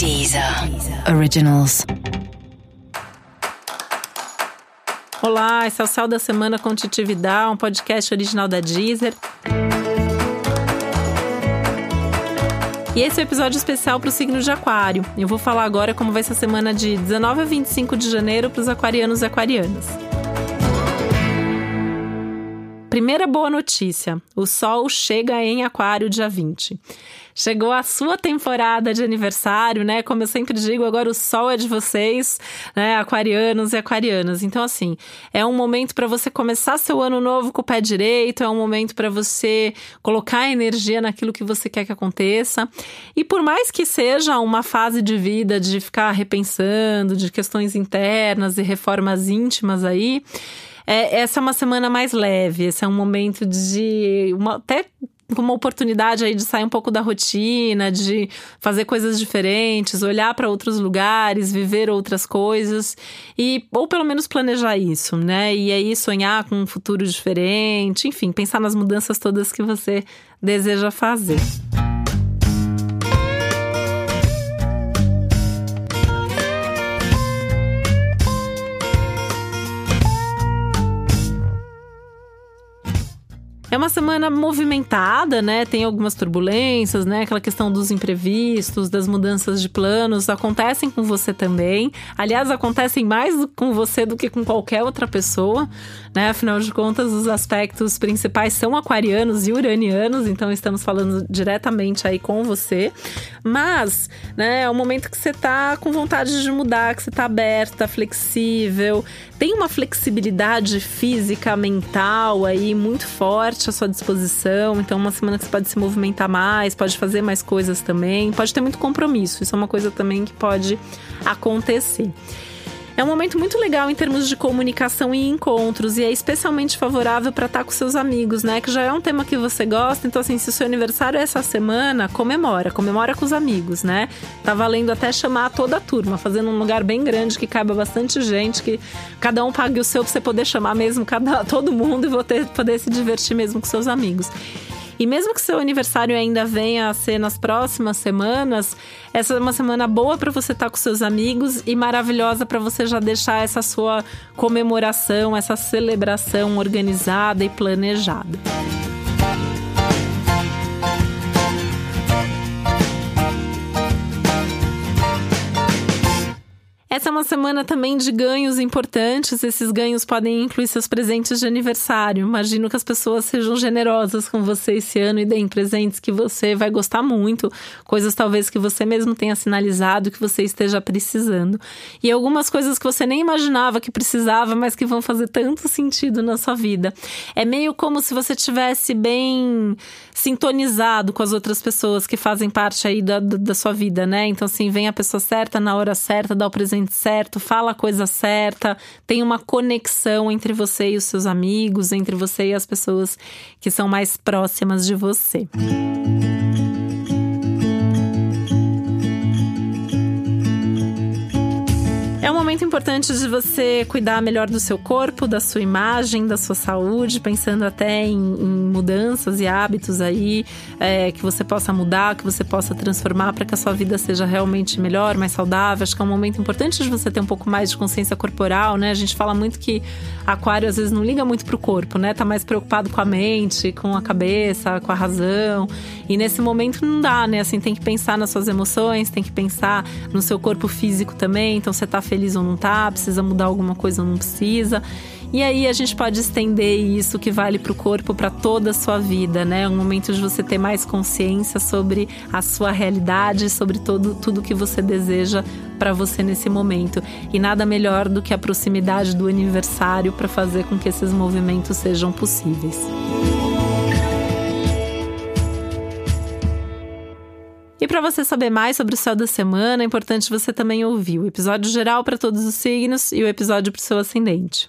Deezer Originals. Olá, esse é o Céu da Semana com Titi Vidal, um podcast original da Deezer. E esse é o um episódio especial para o signo de Aquário. Eu vou falar agora como vai ser a semana de 19 a 25 de janeiro para os aquarianos e aquarianas. Primeira boa notícia: o Sol chega em Aquário dia 20. Chegou a sua temporada de aniversário, né? Como eu sempre digo, agora o sol é de vocês, né? Aquarianos e aquarianas. Então, assim, é um momento para você começar seu ano novo com o pé direito, é um momento para você colocar energia naquilo que você quer que aconteça. E por mais que seja uma fase de vida de ficar repensando, de questões internas e reformas íntimas aí é, essa é uma semana mais leve, esse é um momento de uma, até uma oportunidade aí de sair um pouco da rotina, de fazer coisas diferentes, olhar para outros lugares, viver outras coisas e ou pelo menos planejar isso, né? E aí sonhar com um futuro diferente, enfim, pensar nas mudanças todas que você deseja fazer. É uma semana movimentada, né? Tem algumas turbulências, né? Aquela questão dos imprevistos, das mudanças de planos, acontecem com você também. Aliás, acontecem mais com você do que com qualquer outra pessoa, né? Afinal de contas, os aspectos principais são aquarianos e uranianos, então estamos falando diretamente aí com você. Mas, né, é um momento que você tá com vontade de mudar, que você tá aberta, flexível, tem uma flexibilidade física, mental aí muito forte à sua disposição. Então, uma semana que você pode se movimentar mais, pode fazer mais coisas também, pode ter muito compromisso. Isso é uma coisa também que pode acontecer. É um momento muito legal em termos de comunicação e encontros, e é especialmente favorável para estar com seus amigos, né? Que já é um tema que você gosta. Então, assim, se o seu aniversário é essa semana, comemora, comemora com os amigos, né? Tá valendo até chamar toda a turma, fazendo um lugar bem grande que caiba bastante gente, que cada um pague o seu para você poder chamar mesmo cada, todo mundo e poder se divertir mesmo com seus amigos. E mesmo que seu aniversário ainda venha a ser nas próximas semanas, essa é uma semana boa para você estar tá com seus amigos e maravilhosa para você já deixar essa sua comemoração, essa celebração organizada e planejada. Essa é uma semana também de ganhos importantes. Esses ganhos podem incluir seus presentes de aniversário. Imagino que as pessoas sejam generosas com você esse ano e deem presentes que você vai gostar muito, coisas talvez que você mesmo tenha sinalizado que você esteja precisando. E algumas coisas que você nem imaginava que precisava, mas que vão fazer tanto sentido na sua vida. É meio como se você tivesse bem sintonizado com as outras pessoas que fazem parte aí da, da sua vida, né? Então, assim, vem a pessoa certa na hora certa, dá o presente certo, fala a coisa certa, tem uma conexão entre você e os seus amigos, entre você e as pessoas que são mais próximas de você. É um momento importante de você cuidar melhor do seu corpo, da sua imagem, da sua saúde, pensando até em, em mudanças e hábitos aí é, que você possa mudar, que você possa transformar para que a sua vida seja realmente melhor, mais saudável. Acho que é um momento importante de você ter um pouco mais de consciência corporal, né? A gente fala muito que aquário às vezes não liga muito pro corpo, né? Tá mais preocupado com a mente, com a cabeça, com a razão. E nesse momento não dá, né? Assim, tem que pensar nas suas emoções, tem que pensar no seu corpo físico também. Então você tá feliz ou não tá, precisa mudar alguma coisa ou não precisa. E aí a gente pode estender isso que vale para o corpo para toda a sua vida, né? Um momento de você ter mais consciência sobre a sua realidade, sobre todo, tudo que você deseja para você nesse momento. E nada melhor do que a proximidade do aniversário para fazer com que esses movimentos sejam possíveis. E para você saber mais sobre o céu da semana, é importante você também ouvir o episódio geral para todos os signos e o episódio para o seu ascendente.